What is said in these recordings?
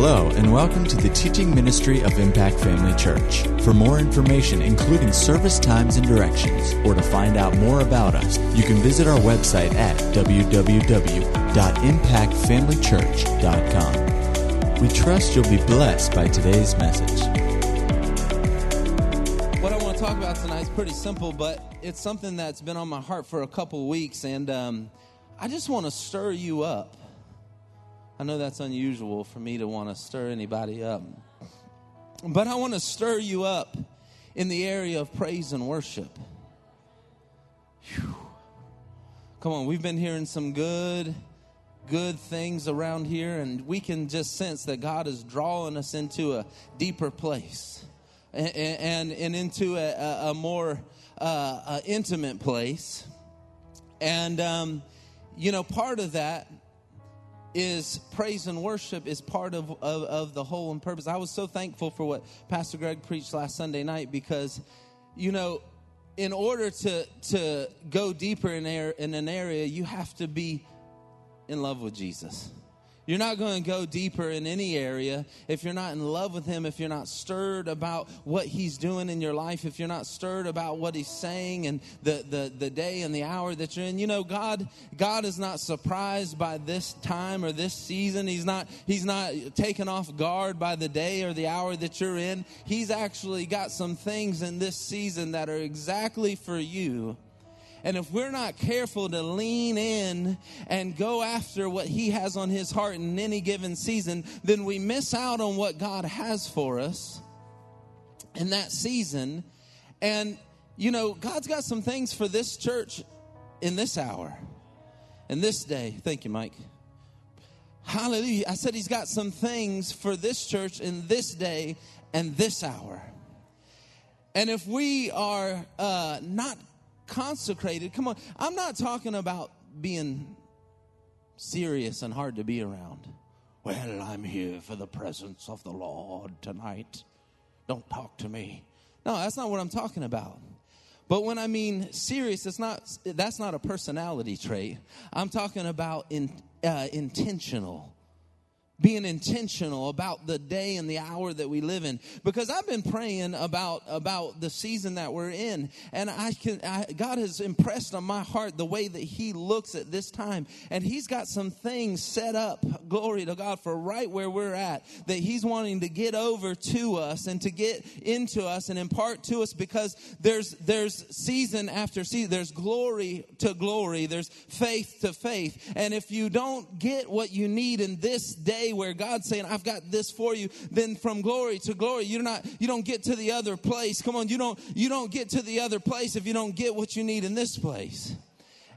Hello, and welcome to the teaching ministry of Impact Family Church. For more information, including service times and directions, or to find out more about us, you can visit our website at www.impactfamilychurch.com. We trust you'll be blessed by today's message. What I want to talk about tonight is pretty simple, but it's something that's been on my heart for a couple weeks, and um, I just want to stir you up. I know that's unusual for me to want to stir anybody up. But I want to stir you up in the area of praise and worship. Whew. Come on, we've been hearing some good, good things around here, and we can just sense that God is drawing us into a deeper place and, and, and into a, a more uh, a intimate place. And, um, you know, part of that is praise and worship is part of, of, of, the whole and purpose. I was so thankful for what Pastor Greg preached last Sunday night because, you know, in order to, to go deeper in, air, in an area, you have to be in love with Jesus. You're not going to go deeper in any area if you're not in love with Him, if you're not stirred about what He's doing in your life, if you're not stirred about what He's saying and the, the, the day and the hour that you're in. You know, God, God is not surprised by this time or this season. He's not, He's not taken off guard by the day or the hour that you're in. He's actually got some things in this season that are exactly for you and if we're not careful to lean in and go after what He has on His heart in any given season, then we miss out on what God has for us in that season. And, you know, God's got some things for this church in this hour, in this day. Thank you, Mike. Hallelujah. I said He's got some things for this church in this day and this hour. And if we are uh, not consecrated. Come on. I'm not talking about being serious and hard to be around. Well, I'm here for the presence of the Lord tonight. Don't talk to me. No, that's not what I'm talking about. But when I mean serious, it's not that's not a personality trait. I'm talking about in, uh, intentional being intentional about the day and the hour that we live in. Because i've been praying about about the season that we're in and i can I, god has impressed on my heart the way that he looks at this time and he's got some things set up glory to god for right where we're at that he's wanting to get over to us and to get into us and impart to us because there's there's season after season there's glory to glory there's faith to faith. And if you don't get what you need in this day where God's saying, I've got this for you, then from glory to glory, you're not, you don't get to the other place. Come on, you don't, you don't get to the other place if you don't get what you need in this place.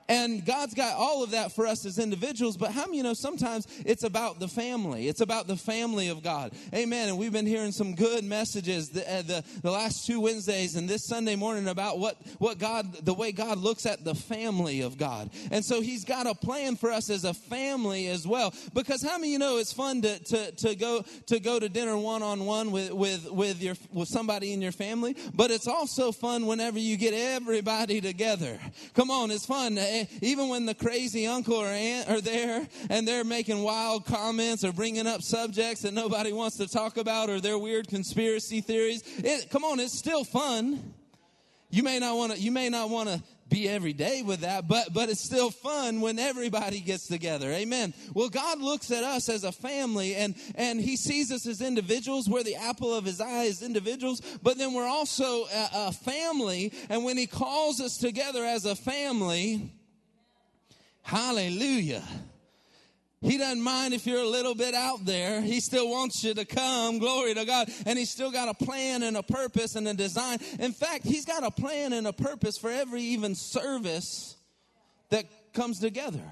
And God's got all of that for us as individuals, but how many you know sometimes it's about the family? It's about the family of God. Amen. And we've been hearing some good messages the, uh, the, the last two Wednesdays and this Sunday morning about what, what God, the way God looks at the family of God. And so He's got a plan for us as a family as well. Because how many you know it's fun to, to, to go to go to dinner one on one with, with, with your with somebody in your family, but it's also fun whenever you get everybody together. Come on, it's fun even when the crazy uncle or aunt are there and they're making wild comments or bringing up subjects that nobody wants to talk about or their weird conspiracy theories, it, come on, it's still fun. You may not want to. You may not want to be every day with that, but but it's still fun when everybody gets together. Amen. Well, God looks at us as a family and and he sees us as individuals. We're the apple of his eye as individuals, but then we're also a, a family. And when he calls us together as a family, Hallelujah. He doesn't mind if you're a little bit out there. He still wants you to come. Glory to God. And he's still got a plan and a purpose and a design. In fact, he's got a plan and a purpose for every even service that comes together.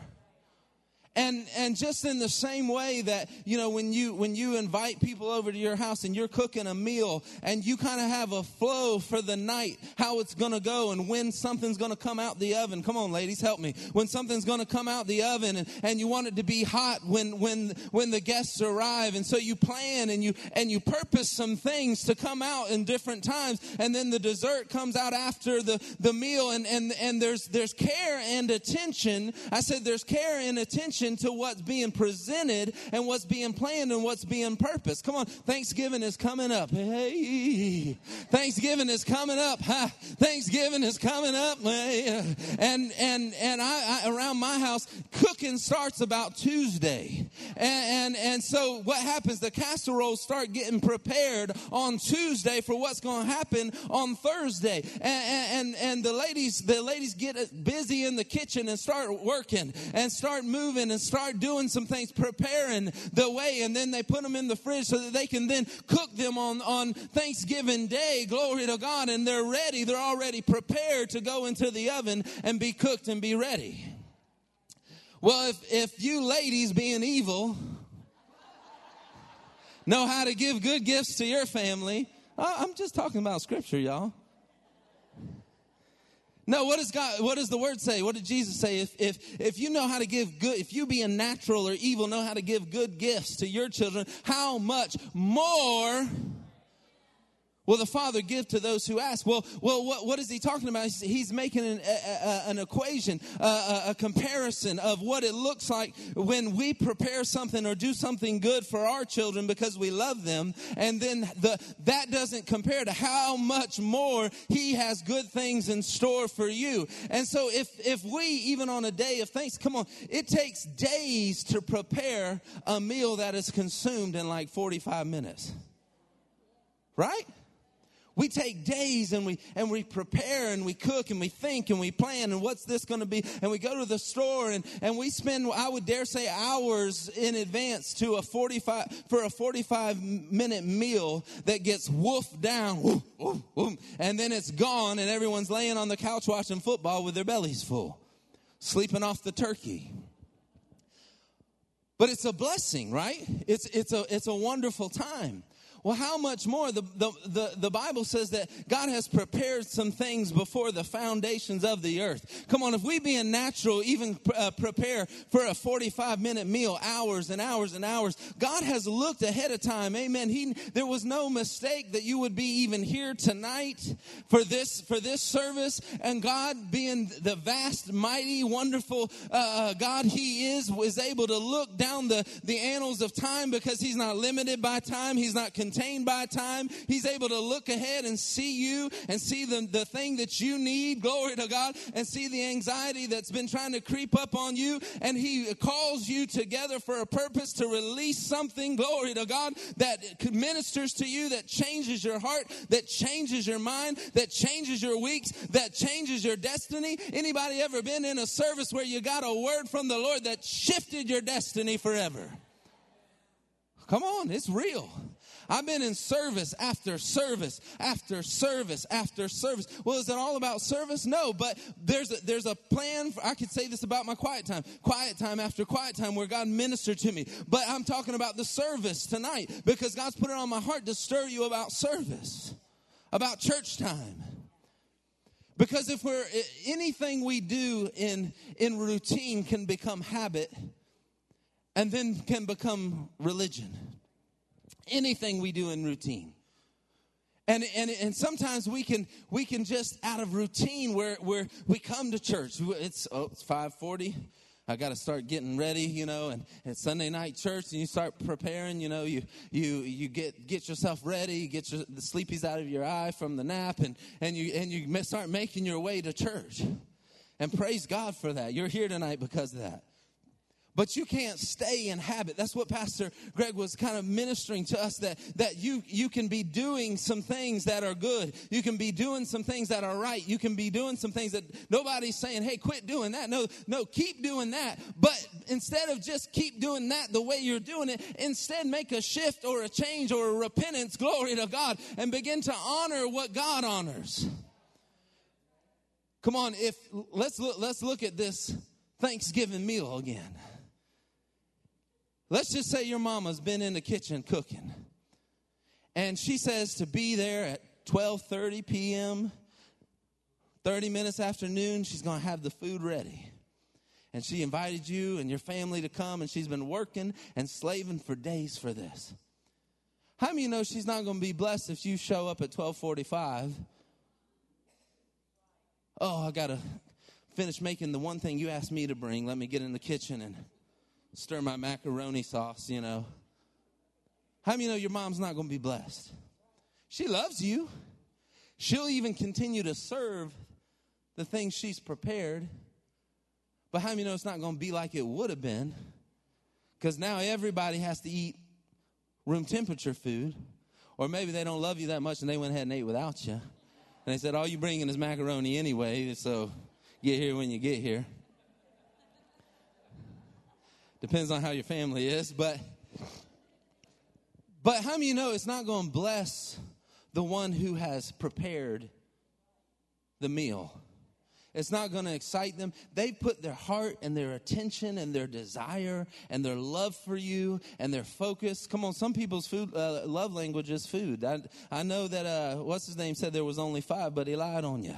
And and just in the same way that you know when you when you invite people over to your house and you're cooking a meal and you kind of have a flow for the night how it's going to go and when something's going to come out the oven. Come on ladies, help me. When something's going to come out the oven and, and you want it to be hot when when when the guests arrive and so you plan and you and you purpose some things to come out in different times and then the dessert comes out after the the meal and and and there's there's care and attention. I said there's care and attention attention to what's being presented and what's being planned and what's being purposed. Come on, Thanksgiving is coming up. Hey, Thanksgiving is coming up. Ha, Thanksgiving is coming up. Hey. And and and I, I around my house, cooking starts about Tuesday, and, and and so what happens? The casseroles start getting prepared on Tuesday for what's going to happen on Thursday, and, and and the ladies the ladies get busy in the kitchen and start working and start moving and start doing some things, preparing the way, and then they put them in the fridge so that they can then cook them on on Thanksgiving Day. Glory to God, and they're ready. They're already prepared to go into the oven and be cooked and be ready. Well, if, if you ladies being evil know how to give good gifts to your family, I'm just talking about scripture, y'all. No, what does God, what does the word say? What did Jesus say? If, if, if you know how to give good, if you being natural or evil know how to give good gifts to your children, how much more Will the Father give to those who ask? Well, well, what, what is he talking about? He's, he's making an, a, an equation, a, a, comparison of what it looks like when we prepare something or do something good for our children because we love them, and then the that doesn't compare to how much more He has good things in store for you. And so, if if we even on a day of thanks, come on, it takes days to prepare a meal that is consumed in like forty five minutes, right? We take days and we and we prepare and we cook and we think and we plan and what's this going to be? And we go to the store and and we spend I would dare say hours in advance to a 45 for a 45 minute meal that gets woofed down woof, woof, woof, and then it's gone and everyone's laying on the couch watching football with their bellies full sleeping off the turkey. But it's a blessing right? It's it's a it's a wonderful time well, how much more? The, the, the, the, Bible says that God has prepared some things before the foundations of the earth. Come on, if we being natural, even uh, prepare for a 45 minute meal, hours and hours and hours, God has looked ahead of time. Amen. He, there was no mistake that you would be even here tonight for this, for this service. And God being the vast, mighty, wonderful uh, uh God He is, was able to look down the, the annals of time because He's not limited by time. He's not contained by time. He's able to look ahead and see you and see the, the thing that you need, glory to God, and see the anxiety that's been trying to creep up on you. And He calls you together for a purpose to release something, glory to God, that ministers to you, that changes your heart, that changes your mind, that changes your weeks, that changes your destiny. Anybody ever been in a service where you got a word from the Lord that shifted your destiny forever? Come on, it's real. I've been in service after service after service after service. Well, is it all about service? No, but there's a, there's a plan. For, I could say this about my quiet time, quiet time after quiet time where God ministered to me. But I'm talking about the service tonight because God's put it on my heart to stir you about service, about church time. Because if we're anything we do in in routine can become habit and then can become religion anything we do in routine. And, and, and sometimes we can we can just out of routine where, where we come to church. It's oh, it's 540. I got to start getting ready, you know, and it's Sunday night church, and you start preparing, you know, you you you get get yourself ready, you get your, the sleepies out of your eye from the nap, and and you and you start making your way to church, and praise God for that. You're here tonight because of that. But you can't stay in habit. That's what Pastor Greg was kind of ministering to us that, that you, you can be doing some things that are good. You can be doing some things that are right. You can be doing some things that nobody's saying, hey, quit doing that. No, no, keep doing that. But instead of just keep doing that the way you're doing it, instead make a shift or a change or a repentance, glory to God, and begin to honor what God honors. Come on, if let's look, let's look at this Thanksgiving meal again. Let's just say your mama's been in the kitchen cooking. And she says to be there at 12:30 p.m. 30 minutes after noon, she's going to have the food ready. And she invited you and your family to come and she's been working and slaving for days for this. How many you know she's not going to be blessed if you show up at 12:45? Oh, I got to finish making the one thing you asked me to bring. Let me get in the kitchen and stir my macaroni sauce, you know. How many you know your mom's not going to be blessed? She loves you. She'll even continue to serve the things she's prepared. But how many know it's not going to be like it would have been? Because now everybody has to eat room temperature food. Or maybe they don't love you that much and they went ahead and ate without you. And they said, All you bringing is macaroni anyway, so get here when you get here. Depends on how your family is, but but how many you know it's not going to bless the one who has prepared the meal? It's not going to excite them. They put their heart and their attention and their desire and their love for you and their focus. Come on, some people's food uh, love language is food. I, I know that uh, what's his name said there was only five, but he lied on you.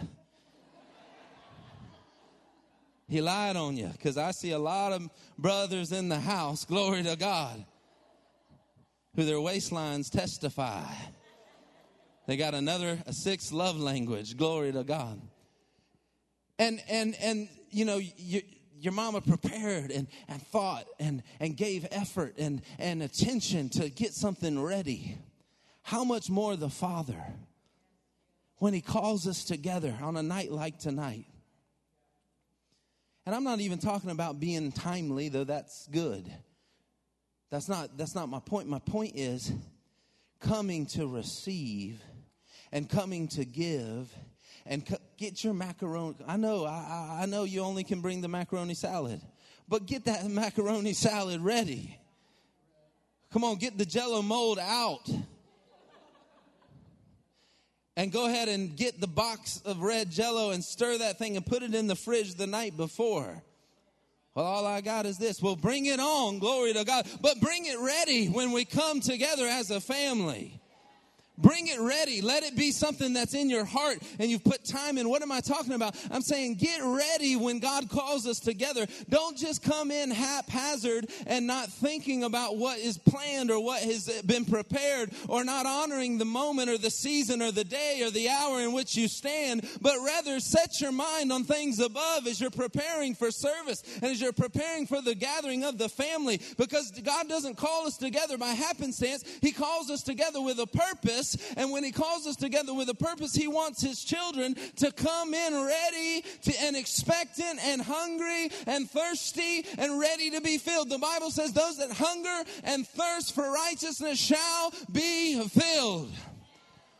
He lied on you because I see a lot of brothers in the house, glory to God, who their waistlines testify. They got another, a sixth love language, glory to God. And, and, and you know, you, your mama prepared and, and thought and, and gave effort and, and attention to get something ready. How much more the Father when He calls us together on a night like tonight? And I'm not even talking about being timely, though that's good. That's not, that's not my point. My point is coming to receive and coming to give and co- get your macaroni. I know, I, I know you only can bring the macaroni salad, but get that macaroni salad ready. Come on, get the jello mold out and go ahead and get the box of red jello and stir that thing and put it in the fridge the night before. Well, all I got is this. Well, bring it on, glory to God, but bring it ready when we come together as a family. Bring it ready. Let it be something that's in your heart and you've put time in. What am I talking about? I'm saying get ready when God calls us together. Don't just come in haphazard and not thinking about what is planned or what has been prepared or not honoring the moment or the season or the day or the hour in which you stand, but rather set your mind on things above as you're preparing for service and as you're preparing for the gathering of the family because God doesn't call us together by happenstance. He calls us together with a purpose and when He calls us together with a purpose, He wants His children to come in ready to, and expectant and hungry and thirsty and ready to be filled. The Bible says, Those that hunger and thirst for righteousness shall be filled.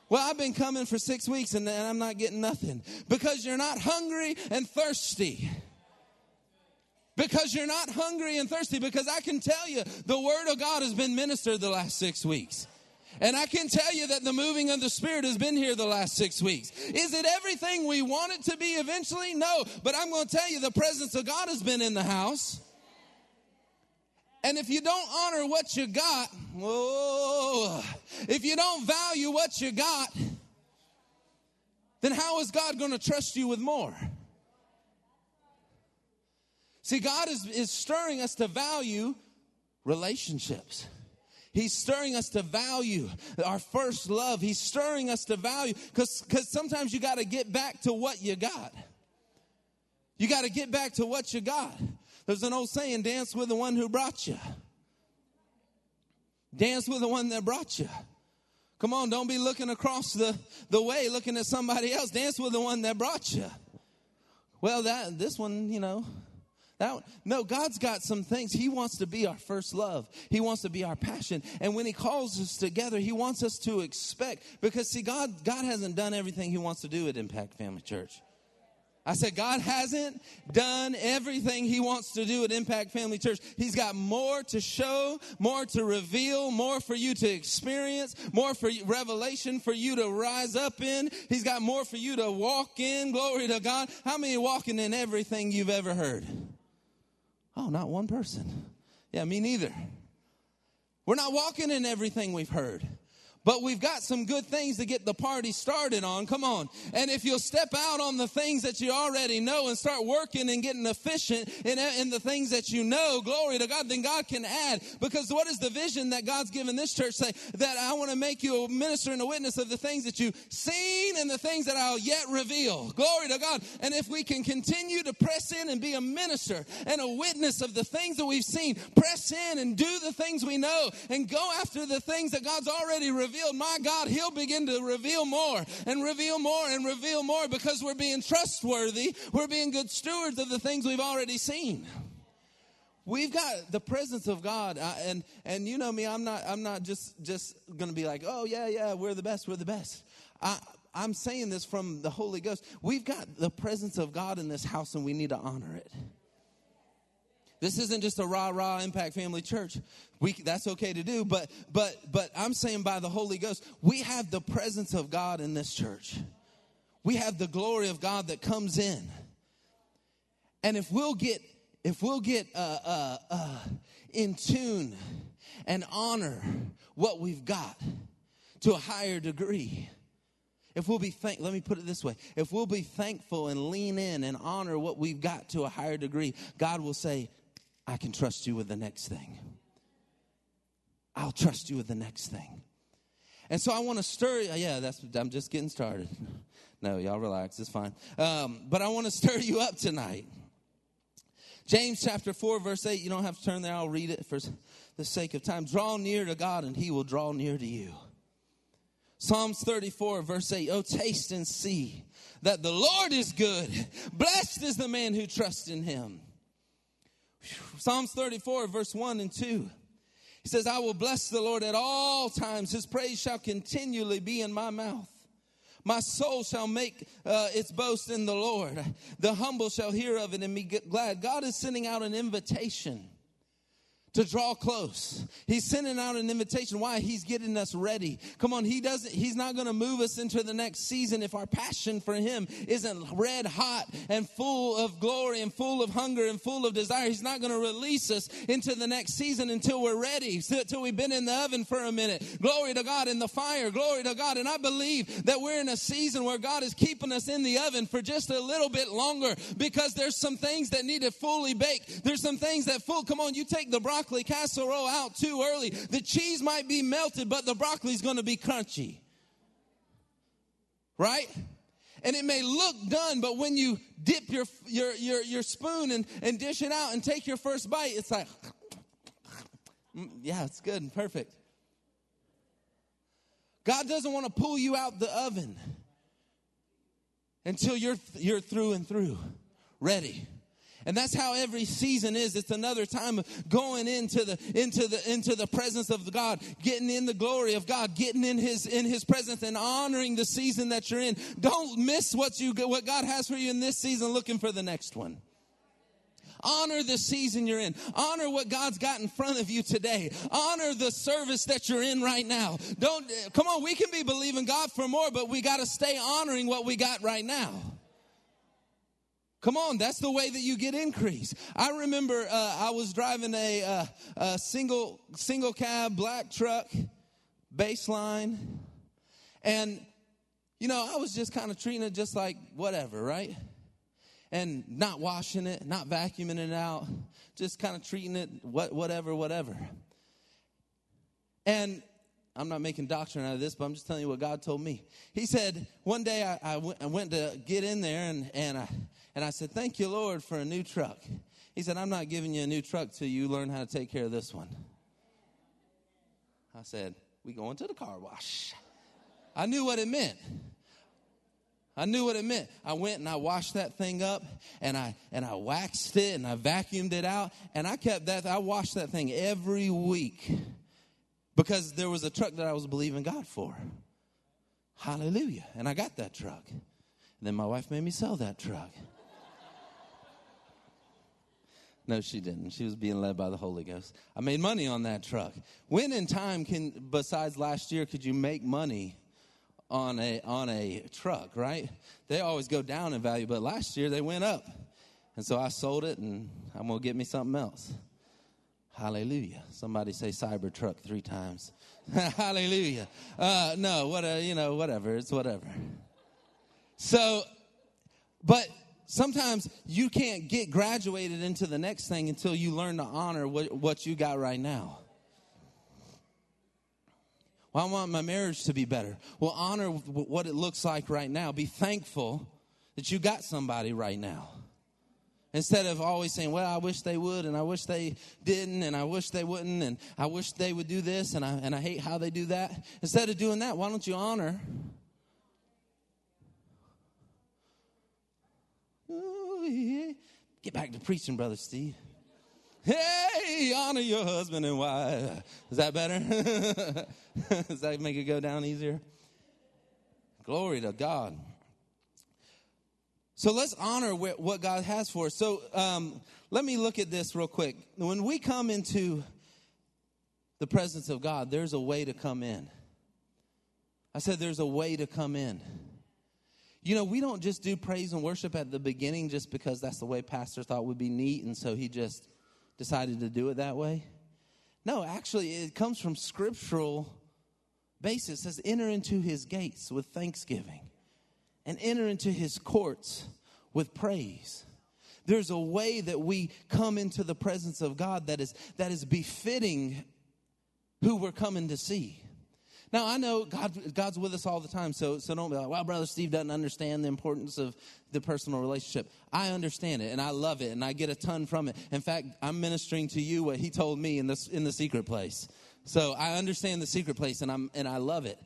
Well, I've been coming for six weeks and I'm not getting nothing because you're not hungry and thirsty because you're not hungry and thirsty. Because I can tell you, the Word of God has been ministered the last six weeks. And I can tell you that the moving of the Spirit has been here the last six weeks. Is it everything we want it to be eventually? No. But I'm going to tell you the presence of God has been in the house. And if you don't honor what you got, if you don't value what you got, then how is God going to trust you with more? See, God is, is stirring us to value relationships. He's stirring us to value our first love. He's stirring us to value because sometimes you got to get back to what you got. You got to get back to what you got. There's an old saying dance with the one who brought you. Dance with the one that brought you. Come on, don't be looking across the, the way, looking at somebody else. Dance with the one that brought you. Well, that this one, you know, that, no, God's got some things. He wants to be our first love. He wants to be our passion. And when He calls us together, He wants us to expect. Because, see, God, God hasn't done everything He wants to do at Impact Family Church. I said, God hasn't done everything He wants to do at Impact Family Church. He's got more to show, more to reveal, more for you to experience, more for revelation for you to rise up in. He's got more for you to walk in. Glory to God. How many walking in everything you've ever heard? Oh, not one person. Yeah, me neither. We're not walking in everything we've heard. But we've got some good things to get the party started on. Come on. And if you'll step out on the things that you already know and start working and getting efficient in, in the things that you know, glory to God, then God can add. Because what is the vision that God's given this church say? That I want to make you a minister and a witness of the things that you've seen and the things that I'll yet reveal. Glory to God. And if we can continue to press in and be a minister and a witness of the things that we've seen, press in and do the things we know and go after the things that God's already revealed revealed, my God, He'll begin to reveal more and reveal more and reveal more because we're being trustworthy. We're being good stewards of the things we've already seen. We've got the presence of God, and and you know me. I'm not. I'm not just just to be like, oh yeah, yeah, we're the best. We're the best. I, I'm saying this from the Holy Ghost. We've got the presence of God in this house, and we need to honor it. This isn't just a rah rah impact family church. We, that's okay to do, but but but I'm saying by the Holy Ghost, we have the presence of God in this church. We have the glory of God that comes in, and if we'll get if we'll get uh, uh, uh, in tune and honor what we've got to a higher degree. If we'll be thank, let me put it this way: if we'll be thankful and lean in and honor what we've got to a higher degree, God will say, I can trust you with the next thing. I'll trust you with the next thing. And so I want to stir. Yeah, that's. I'm just getting started. No, y'all relax. It's fine. Um, but I want to stir you up tonight. James chapter four, verse eight. You don't have to turn there. I'll read it for the sake of time. Draw near to God, and He will draw near to you. Psalms 34, verse 8. Oh, taste and see that the Lord is good. Blessed is the man who trusts in Him. Psalms 34, verse 1 and 2. He says, I will bless the Lord at all times. His praise shall continually be in my mouth. My soul shall make uh, its boast in the Lord. The humble shall hear of it and be glad. God is sending out an invitation to draw close. He's sending out an invitation. Why? He's getting us ready. Come on, he doesn't, he's not going to move us into the next season if our passion for him isn't red hot and full of glory and full of hunger and full of desire. He's not going to release us into the next season until we're ready, until we've been in the oven for a minute. Glory to God in the fire. Glory to God. And I believe that we're in a season where God is keeping us in the oven for just a little bit longer because there's some things that need to fully bake. There's some things that full, come on, you take the broccoli casserole out too early. The cheese might be melted, but the broccoli's going to be crunchy. Right? And it may look done, but when you dip your, your, your, your spoon and, and dish it out and take your first bite, it's like, mm, yeah, it's good and perfect. God doesn't want to pull you out the oven until you're, you're through and through, ready. And that's how every season is. It's another time of going into the into the into the presence of God, getting in the glory of God, getting in his in his presence and honoring the season that you're in. Don't miss what you what God has for you in this season looking for the next one. Honor the season you're in. Honor what God's got in front of you today. Honor the service that you're in right now. Don't come on, we can be believing God for more, but we got to stay honoring what we got right now. Come on, that's the way that you get increase. I remember uh, I was driving a, uh, a, single single cab black truck, baseline, and you know I was just kind of treating it just like whatever, right? And not washing it, not vacuuming it out, just kind of treating it what whatever, whatever. And I'm not making doctrine out of this, but I'm just telling you what God told me. He said, one day I, I, went, I went to get in there and, and, I, and I said, Thank you, Lord, for a new truck. He said, I'm not giving you a new truck till you learn how to take care of this one. I said, We going to the car wash. I knew what it meant. I knew what it meant. I went and I washed that thing up and I and I waxed it and I vacuumed it out and I kept that I washed that thing every week because there was a truck that I was believing God for. Hallelujah. And I got that truck. And then my wife made me sell that truck. No, she didn't. She was being led by the Holy Ghost. I made money on that truck. When in time can besides last year could you make money on a on a truck, right? They always go down in value, but last year they went up. And so I sold it and I'm to get me something else. Hallelujah. Somebody say Cybertruck three times. Hallelujah. Uh, no, what, uh, you know, whatever. It's whatever. So, but sometimes you can't get graduated into the next thing until you learn to honor what, what you got right now. Well, I want my marriage to be better. Well, honor what it looks like right now. Be thankful that you got somebody right now. Instead of always saying, well, I wish they would, and I wish they didn't, and I wish they wouldn't, and I wish they would do this, and I, and I hate how they do that. Instead of doing that, why don't you honor? Get back to preaching, Brother Steve. Hey, honor your husband and wife. Is that better? Does that make it go down easier? Glory to God. So let's honor what God has for us. So um, let me look at this real quick. When we come into the presence of God, there's a way to come in. I said there's a way to come in. You know, we don't just do praise and worship at the beginning just because that's the way pastor thought would be neat, and so he just decided to do it that way? No, actually, it comes from scriptural basis. It says, enter into his gates with thanksgiving and enter into his courts with praise. There's a way that we come into the presence of God that is, that is befitting who we're coming to see. Now I know God, God's with us all the time, so so don't be like, "Well, brother Steve doesn't understand the importance of the personal relationship." I understand it, and I love it, and I get a ton from it. In fact, I'm ministering to you what He told me in this in the secret place. So I understand the secret place, and I'm and I love it.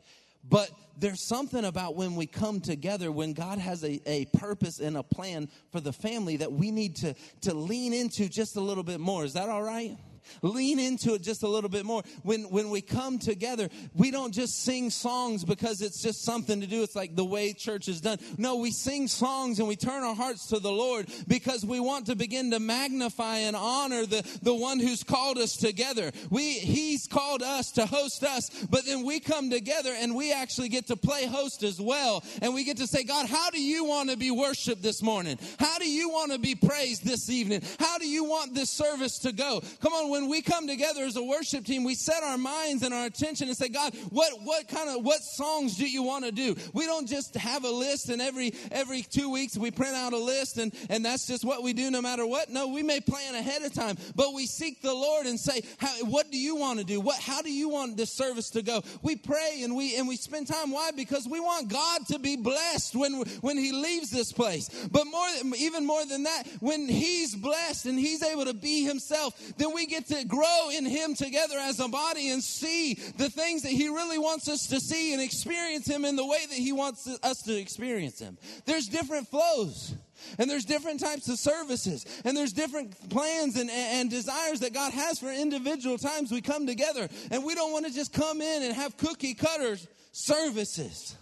But there's something about when we come together, when God has a, a purpose and a plan for the family that we need to, to lean into just a little bit more. Is that all right? Lean into it just a little bit more. When, when we come together, we don't just sing songs because it's just something to do. It's like the way church is done. No, we sing songs and we turn our hearts to the Lord because we want to begin to magnify and honor the, the one who's called us together. We, he's called us to host us, but then we come together and we actually get to play host as well. And we get to say, God, how do you want to be worshiped this morning? How do you want to be praised this evening? How do you want this service to go? Come on, when we come together as a worship team, we set our minds and our attention and say, God, what, what kind of, what songs do you want to do? We don't just have a list and every, every two weeks we print out a list and, and that's just what we do no matter what. No, we may plan ahead of time, but we seek the Lord and say, what do you want to do? What, how do you want this service to go? We pray and we, and we spend time. Why? Because we want God to be blessed when, when he leaves this place. But more, even more than that, when he's blessed and he's able to be himself, then we get to grow in Him together as a body and see the things that He really wants us to see and experience Him in the way that He wants us to experience Him. There's different flows. And there's different types of services. And there's different plans and, and desires that God has for individual times we come together. And we don't want to just come in and have cookie cutters services.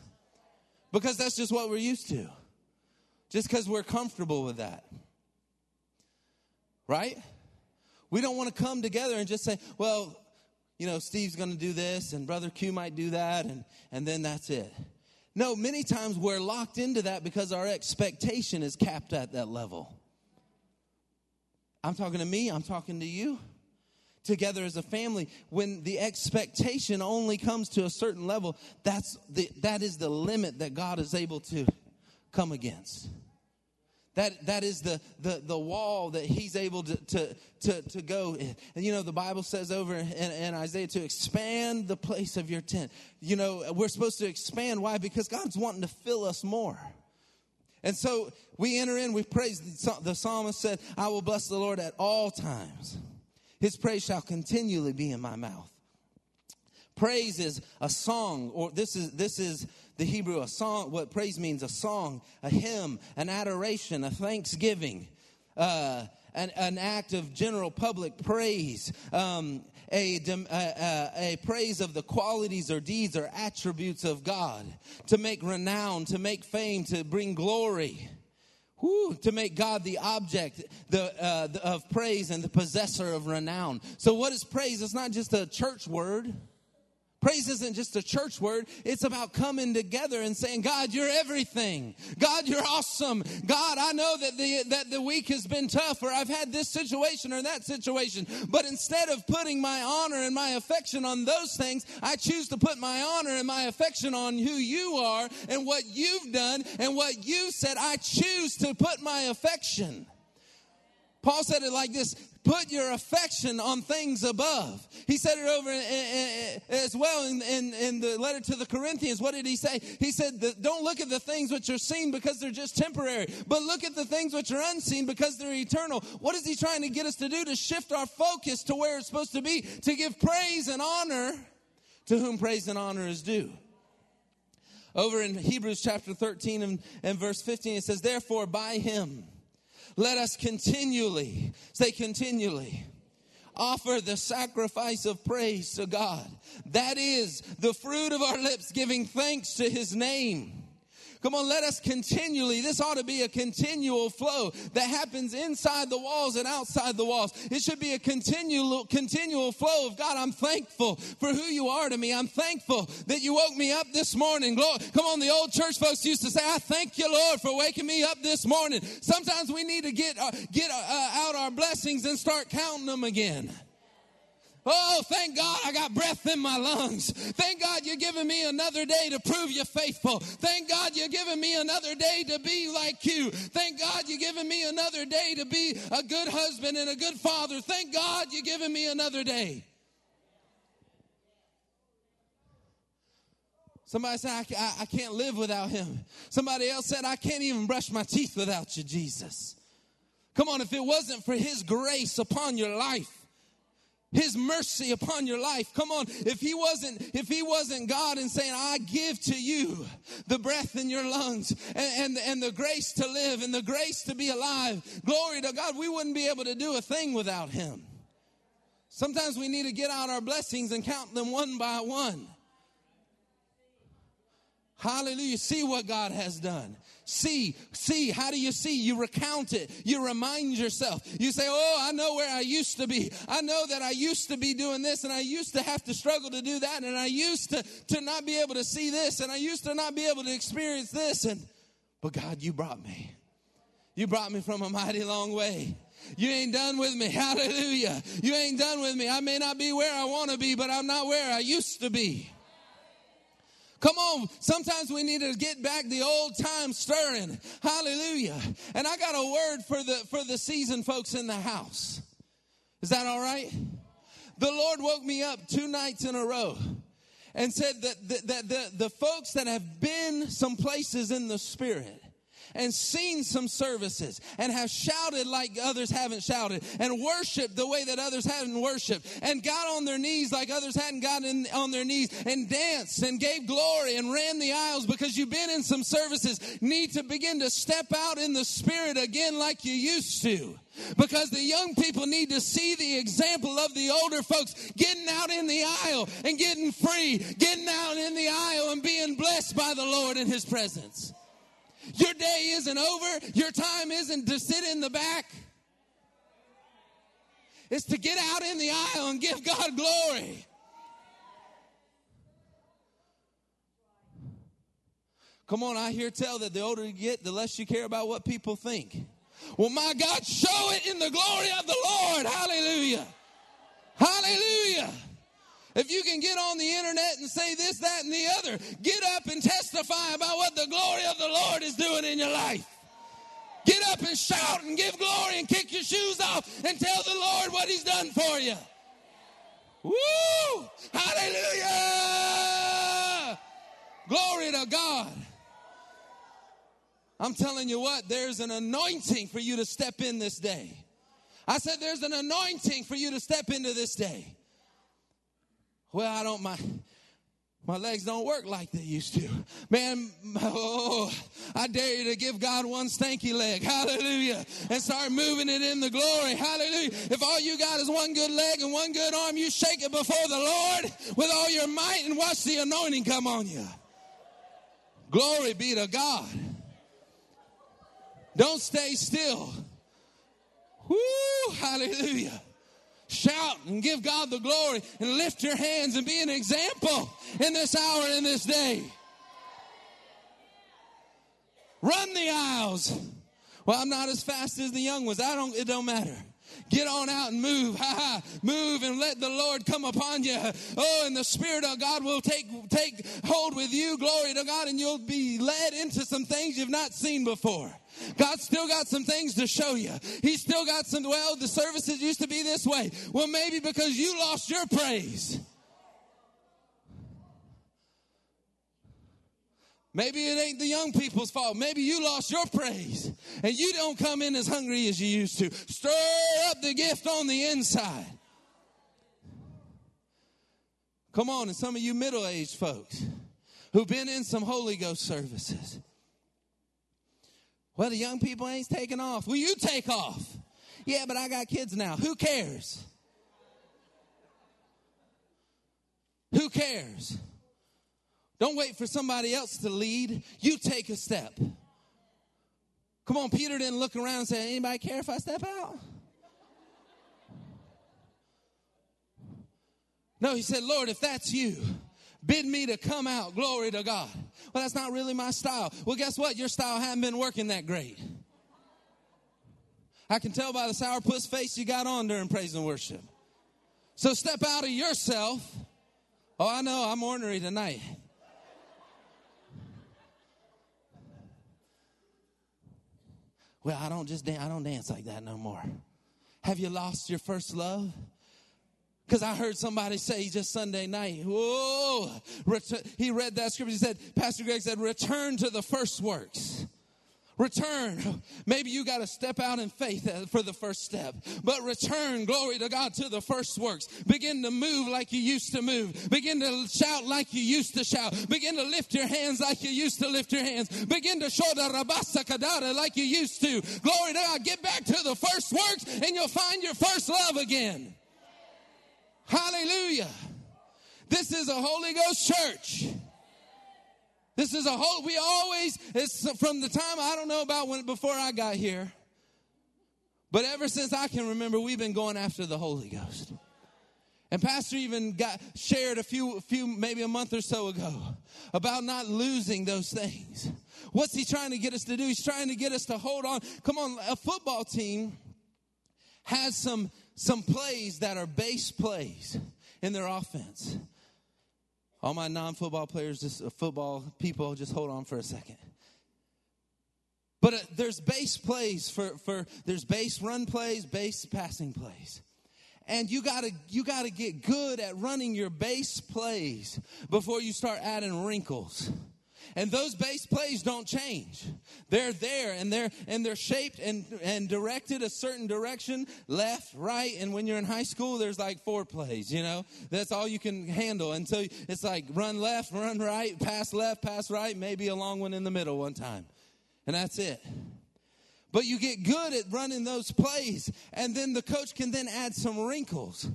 Because that's just what we're used to. Just because we're comfortable with that. Right? We don't want to come together and just say, well, you know, Steve's going to do this and Brother Q might do that, and, and then that's it. No, many times we're locked into that because our expectation is capped at that level. I'm talking to me, I'm talking to you. Together as a family, when the expectation only comes to a certain level, that's the, that is the limit that God is able to come against. That, that is the, the, the wall that he's able to, to, to, to go. And you know, the Bible says over in, in, Isaiah to expand the place of your tent. You know, we're supposed to expand. Why? Because God's wanting to fill us more. And so we enter in, we praise. The psalmist said, I will bless the Lord at all times. His praise shall continually be in my mouth. Praise is a song, or this is, this is the Hebrew, a song, what praise means a song, a hymn, an adoration, a thanksgiving, uh, an, an act of general public praise, um, a, a, a, praise of the qualities or deeds or attributes of God, to make renown, to make fame, to bring glory. Woo, to make God the object the, uh, of praise and the possessor of renown. So, what is praise? It's not just a church word. Praise isn't just a church word. It's about coming together and saying, God, you're everything. God, you're awesome. God, I know that the, that the week has been tough or I've had this situation or that situation. But instead of putting my honor and my affection on those things, I choose to put my honor and my affection on who you are and what you've done and what you said. I choose to put my affection. Paul said it like this put your affection on things above. He said it over eh, eh, eh, in, in, in, as well in, the letter to the Corinthians. What did he say? He said, Don't look at the things which are seen because they're just temporary, but look at the things which are unseen because they're eternal. What is he trying to get us to do? To shift our focus to where it's supposed to be, to give praise and honor to whom praise and honor is due. Over in Hebrews chapter 13 and, and verse 15, it says, Therefore, by him, let us continually, say continually, offer the sacrifice of praise to God. That is the fruit of our lips, giving thanks to his name. Come on, let us continually, this ought to be a continual flow that happens inside the walls and outside the walls. It should be a continual, continual flow of God. I'm thankful for who you are to me. I'm thankful that you woke me up this morning. Lord, come on, the old church folks used to say, I thank you, Lord, for waking me up this morning. Sometimes we need to get, uh, get uh, out our blessings and start counting them again. Oh, thank God I got breath in my lungs. Thank God you're giving me another day to prove you're faithful. Thank God you're giving me another day to be like you. Thank God you're giving me another day to be a good husband and a good father. Thank God you're giving me another day. Somebody said, I, I, I can't live without him. Somebody else said, I can't even brush my teeth without you, Jesus. Come on, if it wasn't for his grace upon your life, his mercy upon your life. Come on. If he wasn't if he wasn't god and saying i give to you the breath in your lungs and, and, and the grace to live and the grace to be alive glory to god we wouldn't be able to do a thing without him. Sometimes we need to get out our blessings and count them one by one Hallelujah. See what God has done. See, see, how do you see? You recount it. You remind yourself. You say, Oh, I know where I used to be. I know that I used to be doing this and I used to have to struggle to do that and I used to, to not be able to see this and I used to not be able to experience this. And, but God, you brought me. You brought me from a mighty long way. You ain't done with me. Hallelujah. You ain't done with me. I may not be where I want to be, but I'm not where I used to be. Come on, sometimes we need to get back the old time stirring. Hallelujah. And I got a word for the for the seasoned folks in the house. Is that all right? The Lord woke me up two nights in a row and said that the, that the, the folks that have been some places in the spirit and seen some services and have shouted like others haven't shouted and worshiped the way that others hadn't worshiped and got on their knees like others hadn't gotten on their knees and danced and gave glory and ran the aisles because you've been in some services need to begin to step out in the spirit again like you used to because the young people need to see the example of the older folks getting out in the aisle and getting free, getting out in the aisle and being blessed by the Lord in His presence. Your day isn't over. Your time isn't to sit in the back. It's to get out in the aisle and give God glory. Come on, I hear tell that the older you get, the less you care about what people think. Well, my God, show it in the glory of the Lord. Hallelujah. Hallelujah. If you can get on the internet and say this, that, and the other, get up and testify about what the glory of the Lord is doing in your life. Get up and shout and give glory and kick your shoes off and tell the Lord what He's done for you. Woo! Hallelujah! Glory to God. I'm telling you what, there's an anointing for you to step in this day. I said, there's an anointing for you to step into this day. Well, I don't, my, my legs don't work like they used to. Man, oh, I dare you to give God one stanky leg. Hallelujah. And start moving it in the glory. Hallelujah. If all you got is one good leg and one good arm, you shake it before the Lord with all your might and watch the anointing come on you. Glory be to God. Don't stay still. Woo, hallelujah. Shout and give God the glory and lift your hands and be an example in this hour, in this day. Run the aisles. Well, I'm not as fast as the young ones. I don't, it don't matter. Get on out and move. Ha ha. Move and let the Lord come upon you. Oh, and the Spirit of God will take, take hold with you. Glory to God. And you'll be led into some things you've not seen before. God's still got some things to show you. He's still got some, well, the services used to be this way. Well, maybe because you lost your praise. Maybe it ain't the young people's fault. Maybe you lost your praise and you don't come in as hungry as you used to. Stir up the gift on the inside. Come on, and some of you middle aged folks who've been in some Holy Ghost services. Well, the young people ain't taking off. Will you take off. Yeah, but I got kids now. Who cares? Who cares? Don't wait for somebody else to lead. You take a step. Come on, Peter didn't look around and say, anybody care if I step out? No, he said, Lord, if that's you, bid me to come out. Glory to God. Well, that's not really my style. Well, guess what? Your style hasn't been working that great. I can tell by the sourpuss face you got on during praise and worship. So step out of yourself. Oh, I know, I'm ornery tonight. Well, I don't just dance, I don't dance like that no more. Have you lost your first love? Because I heard somebody say just Sunday night, whoa, he read that scripture. He said, Pastor Greg said, return to the first works. Return. Maybe you got to step out in faith uh, for the first step, but return, glory to God, to the first works. Begin to move like you used to move. Begin to shout like you used to shout. Begin to lift your hands like you used to lift your hands. Begin to show the rabasa kadara like you used to. Glory to God. Get back to the first works and you'll find your first love again. Hallelujah. This is a Holy Ghost church. This is a whole, we always, it's from the time, I don't know about when, before I got here, but ever since I can remember, we've been going after the Holy Ghost. And Pastor even got shared a few, few, maybe a month or so ago about not losing those things. What's he trying to get us to do? He's trying to get us to hold on. Come on, a football team has some, some plays that are base plays in their offense. All my non football players, just uh, football people, just hold on for a second. But uh, there's base plays for, for there's base run plays, base passing plays. And you gotta you gotta get good at running your base plays before you start adding wrinkles. And those base plays don't change. They're there and they're and they're shaped and and directed a certain direction, left, right. And when you're in high school, there's like four plays, you know? That's all you can handle. And so it's like run left, run right, pass left, pass right, maybe a long one in the middle one time. And that's it. But you get good at running those plays, and then the coach can then add some wrinkles.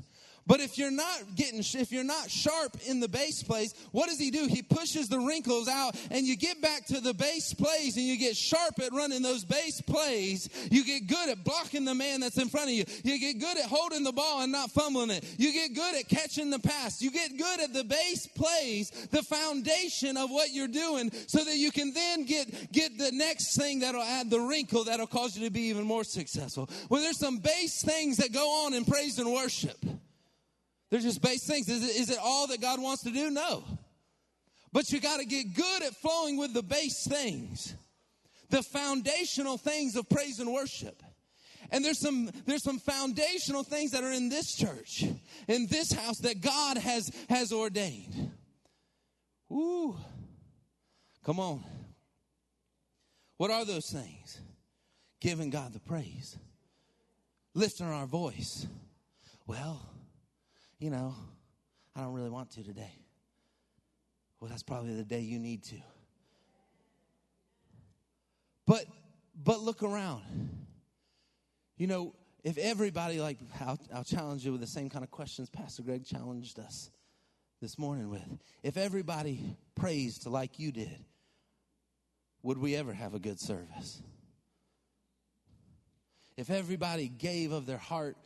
But if you're not getting, if you're not sharp in the base plays, what does he do? He pushes the wrinkles out and you get back to the base plays and you get sharp at running those base plays. You get good at blocking the man that's in front of you. You get good at holding the ball and not fumbling it. You get good at catching the pass. You get good at the base plays, the foundation of what you're doing so that you can then get, get the next thing that'll add the wrinkle that'll cause you to be even more successful. Well, there's some base things that go on in praise and worship. They're just base things. Is it, is it all that God wants to do? No. But you got to get good at flowing with the base things, the foundational things of praise and worship. And there's some there's some foundational things that are in this church, in this house that God has has ordained. Ooh. Come on. What are those things? Giving God the praise. Lifting our voice. Well, you know, I don't really want to today. Well, that's probably the day you need to. But but look around. You know, if everybody like I'll, I'll challenge you with the same kind of questions Pastor Greg challenged us this morning with. If everybody praised like you did, would we ever have a good service? If everybody gave of their heart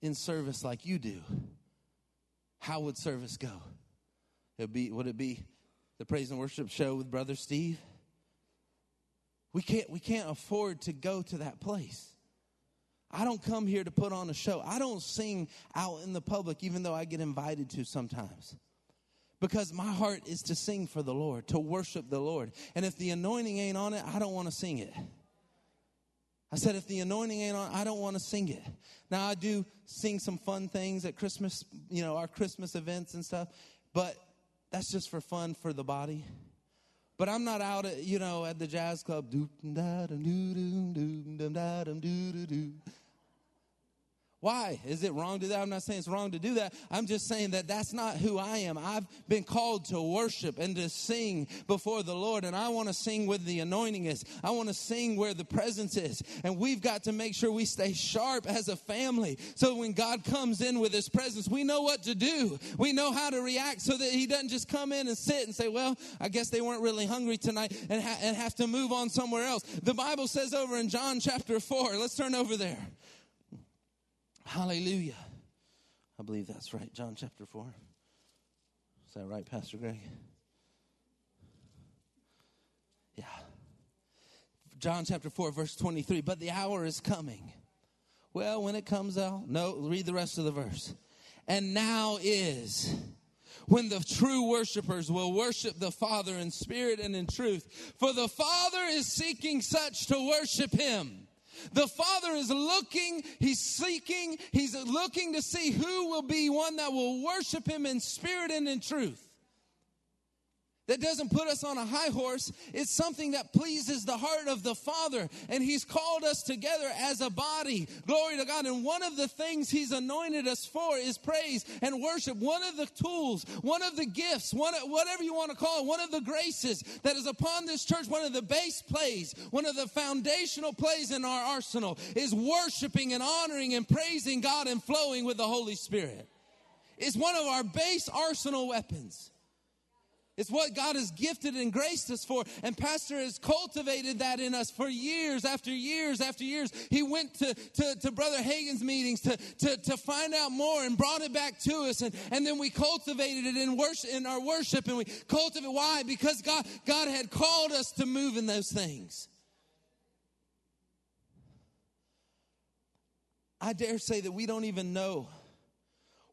in service like you do, how would service go? It'd be, would it be the praise and worship show with Brother Steve? We can't, we can't afford to go to that place. I don't come here to put on a show. I don't sing out in the public, even though I get invited to sometimes. Because my heart is to sing for the Lord, to worship the Lord. And if the anointing ain't on it, I don't want to sing it. I said, if the anointing ain't on, I don't want to sing it. Now, I do sing some fun things at Christmas, you know, our Christmas events and stuff, but that's just for fun for the body. But I'm not out at, you know, at the jazz club. Why? Is it wrong to do that? I'm not saying it's wrong to do that. I'm just saying that that's not who I am. I've been called to worship and to sing before the Lord, and I want to sing where the anointing is. I want to sing where the presence is. And we've got to make sure we stay sharp as a family so when God comes in with his presence, we know what to do. We know how to react so that he doesn't just come in and sit and say, Well, I guess they weren't really hungry tonight and, ha- and have to move on somewhere else. The Bible says over in John chapter 4, let's turn over there. Hallelujah. I believe that's right. John chapter 4. Is that right, Pastor Greg? Yeah. John chapter 4, verse 23. But the hour is coming. Well, when it comes out, no, read the rest of the verse. And now is when the true worshipers will worship the Father in spirit and in truth. For the Father is seeking such to worship him. The Father is looking, He's seeking, He's looking to see who will be one that will worship Him in spirit and in truth that doesn't put us on a high horse. It's something that pleases the heart of the Father. And He's called us together as a body. Glory to God. And one of the things He's anointed us for is praise and worship. One of the tools, one of the gifts, one, whatever you want to call it, one of the graces that is upon this church, one of the base plays, one of the foundational plays in our arsenal is worshiping and honoring and praising God and flowing with the Holy Spirit. It's one of our base arsenal weapons. It's what God has gifted and graced us for. And Pastor has cultivated that in us for years after years after years. He went to, to, to Brother Hagin's meetings to, to, to find out more and brought it back to us. And, and then we cultivated it in worship in our worship. And we cultivate why? Because God, God had called us to move in those things. I dare say that we don't even know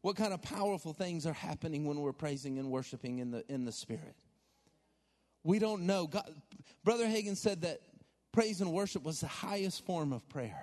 what kind of powerful things are happening when we're praising and worshiping in the in the spirit. We don't know. God brother hagin said that praise and worship was the highest form of prayer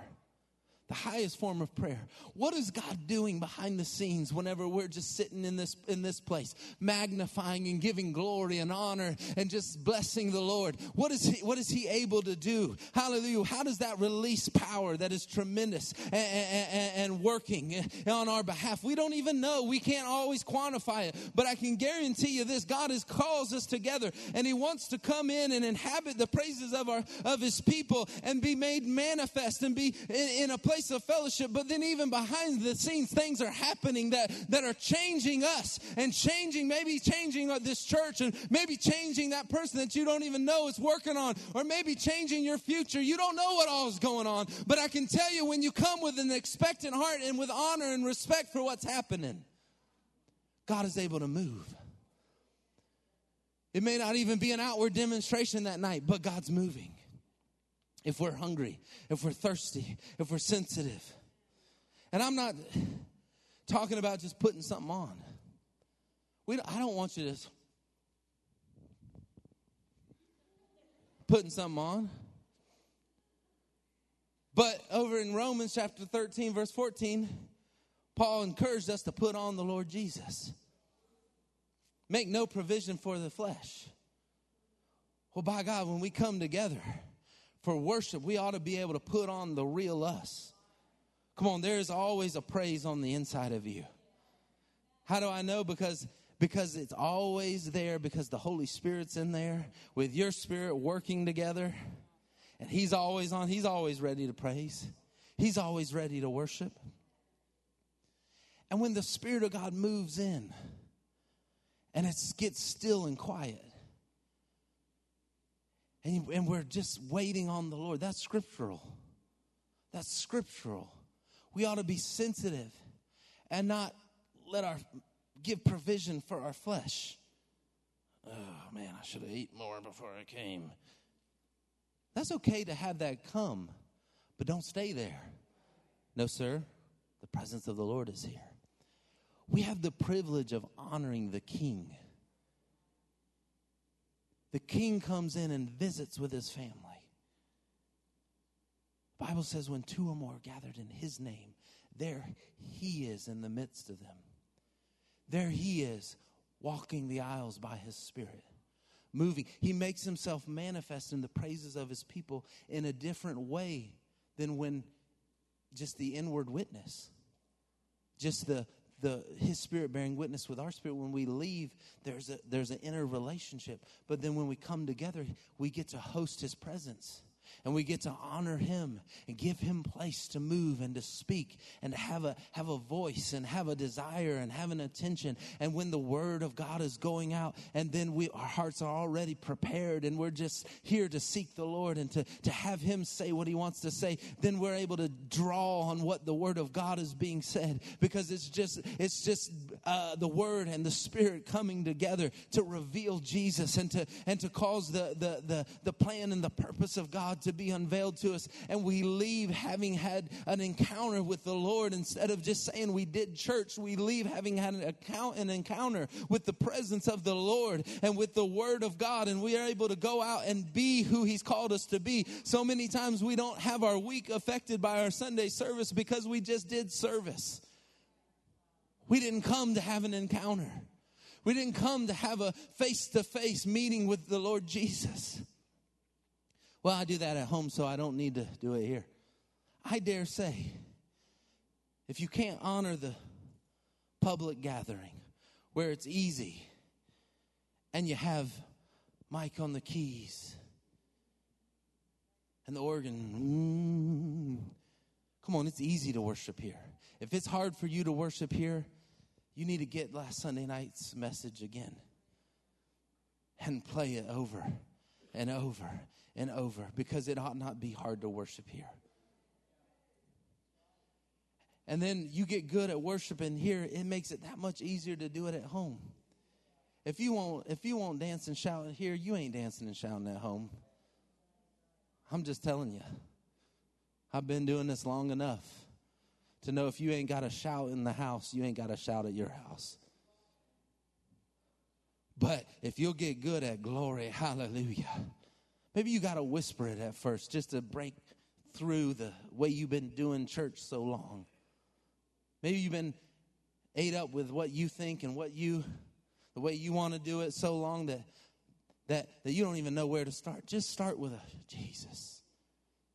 the highest form of prayer. What is God doing behind the scenes whenever we're just sitting in this in this place, magnifying and giving glory and honor and just blessing the Lord? What is he what is he able to do? Hallelujah. How does that release power that is tremendous and, and, and working on our behalf? We don't even know. We can't always quantify it, but I can guarantee you this: God has calls us together, and He wants to come in and inhabit the praises of our of His people and be made manifest and be in, in a place place of fellowship, but then even behind the scenes, things are happening that, that are changing us and changing, maybe changing this church and maybe changing that person that you don't even know is working on, or maybe changing your future. You don't know what all is going on, but I can tell you when you come with an expectant heart and with honor and respect for what's happening, God is able to move. It may not even be an outward demonstration that night, but God's moving if we're hungry, if we're thirsty, if we're sensitive. And I'm not talking about just putting something on. We I don't want you to putting something on. But over in Romans chapter 13, verse 14, Paul encouraged us to put on the Lord Jesus. Make no provision for the flesh. Well, by God, when we come together, for worship, we ought to be able to put on the real us. Come on, there is always a praise on the inside of you. How do I know? Because because it's always there because the Holy Spirit's in there with your spirit working together. And he's always on, he's always ready to praise. He's always ready to worship. And when the Spirit of God moves in and it gets still and quiet, and, and we're just waiting on the Lord. That's scriptural. That's scriptural. We ought to be sensitive and not let our give provision for our flesh. Oh man, I should have eaten more before I came. That's okay to have that come, but don't stay there. No, sir. The presence of the Lord is here. We have the privilege of honoring the king. The king comes in and visits with his family. The Bible says when two or more are gathered in his name, there he is in the midst of them. There he is walking the aisles by his spirit moving. He makes himself manifest in the praises of his people in a different way than when just the inward witness, just the the his spirit bearing witness with our spirit. When we leave there's a there's an inner relationship. But then when we come together we get to host his presence and we get to honor him and give him place to move and to speak and to have a have a voice and have a desire and have an attention. And when the word of God is going out and then we our hearts are already prepared and we're just here to seek the Lord and to to have him say what he wants to say then we're able to draw on what the word of God is being said because it's just it's just uh, the word and the spirit coming together to reveal Jesus and to and to cause the the the, the plan and the purpose of God to be unveiled to us. And we leave having had an encounter with the Lord instead of just saying we did church. We leave having had an, account, an encounter with the presence of the Lord and with the Word of God. And we are able to go out and be who He's called us to be. So many times we don't have our week affected by our Sunday service because we just did service. We didn't come to have an encounter. We didn't come to have a face to face meeting with the Lord Jesus. Well, I do that at home, so I don't need to do it here. I dare say, if you can't honor the public gathering where it's easy and you have Mike on the keys and the organ, mm, come on, it's easy to worship here. If it's hard for you to worship here, you need to get last Sunday night's message again and play it over and over and over because it ought not be hard to worship here. And then you get good at worshiping here, it makes it that much easier to do it at home. If you won't if you won't dance and shout here, you ain't dancing and shouting at home. I'm just telling you. I've been doing this long enough to know if you ain't got a shout in the house, you ain't got a shout at your house. But if you'll get good at glory, hallelujah Maybe you got to whisper it at first just to break through the way you've been doing church so long. Maybe you've been ate up with what you think and what you, the way you want to do it so long that, that, that you don't even know where to start. Just start with a Jesus.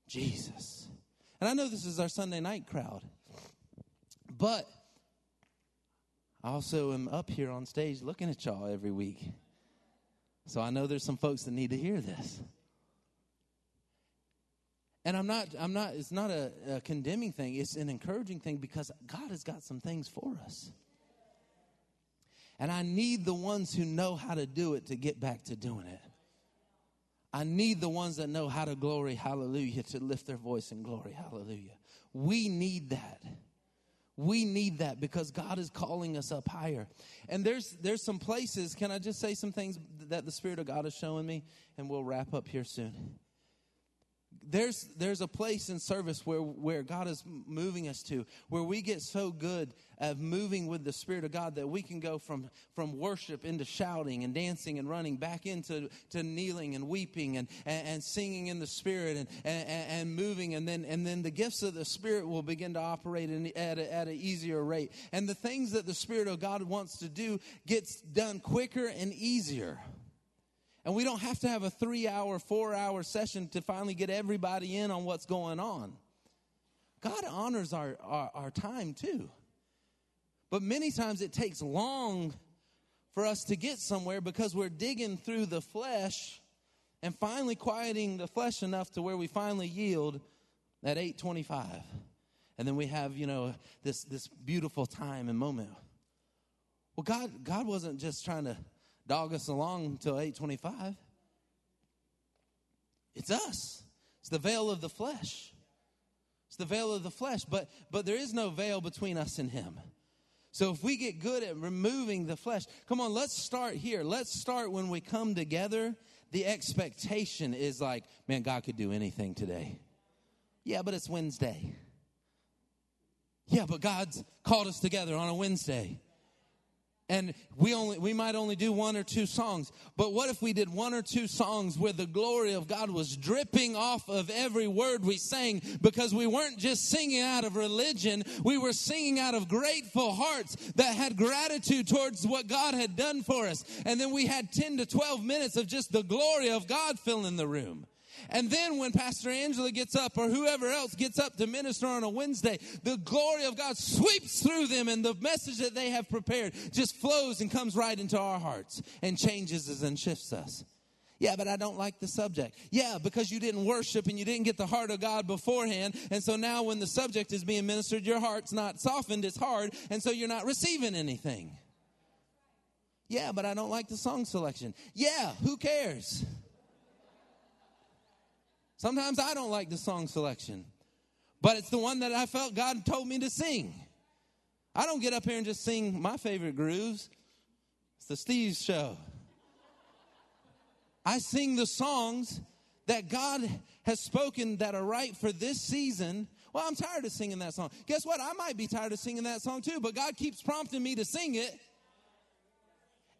Jesus. And I know this is our Sunday night crowd, but I also am up here on stage looking at y'all every week. So I know there's some folks that need to hear this. And I'm not, I'm not, it's not a, a condemning thing, it's an encouraging thing because God has got some things for us. And I need the ones who know how to do it to get back to doing it. I need the ones that know how to glory, hallelujah, to lift their voice in glory, hallelujah. We need that. We need that because God is calling us up higher. And there's there's some places, can I just say some things that the Spirit of God is showing me? And we'll wrap up here soon there's there's a place in service where where God is moving us to where we get so good at moving with the spirit of God that we can go from from worship into shouting and dancing and running back into to kneeling and weeping and and, and singing in the spirit and, and, and moving. And then and then the gifts of the spirit will begin to operate in, at a, at an easier rate. And the things that the spirit of God wants to do gets done quicker and easier and we don't have to have a three hour, four hour session to finally get everybody in on what's going on. God honors our, our, our, time too. But many times it takes long for us to get somewhere because we're digging through the flesh and finally quieting the flesh enough to where we finally yield at 825. And then we have, you know, this, this beautiful time and moment. Well, God, God wasn't just trying to dog us along until 825. It's us. It's the veil of the flesh. It's the veil of the flesh, but but there is no veil between us and him. So if we get good at removing the flesh, come on, let's start here. Let's start when we come together. The expectation is like, man, God could do anything today. Yeah, but it's Wednesday. Yeah, but God's called us together on a Wednesday and we only we might only do one or two songs but what if we did one or two songs where the glory of god was dripping off of every word we sang? Because we weren't just singing out of religion we were singing out of grateful hearts that had gratitude towards what god had done for us. And then we had 10 to 12 minutes of just the glory of god filling the room and then when Pastor Angela gets up or whoever else gets up to minister on a Wednesday, the glory of God sweeps through them and the message that they have prepared just flows and comes right into our hearts and changes us and shifts us. Yeah, but I don't like the subject. Yeah, because you didn't worship and you didn't get the heart of God beforehand. And so now when the subject is being ministered, your heart's not softened, it's hard. And so you're not receiving anything. Yeah, but I don't like the song selection. Yeah, who cares? Sometimes I don't like the song selection, but it's the one that I felt God told me to sing. I don't get up here and just sing my favorite grooves. It's the Steve show. I sing the songs that God has spoken that are right for this season. Well, I'm tired of singing that song. Guess what? I might be tired of singing that song too, but God keeps prompting me to sing it.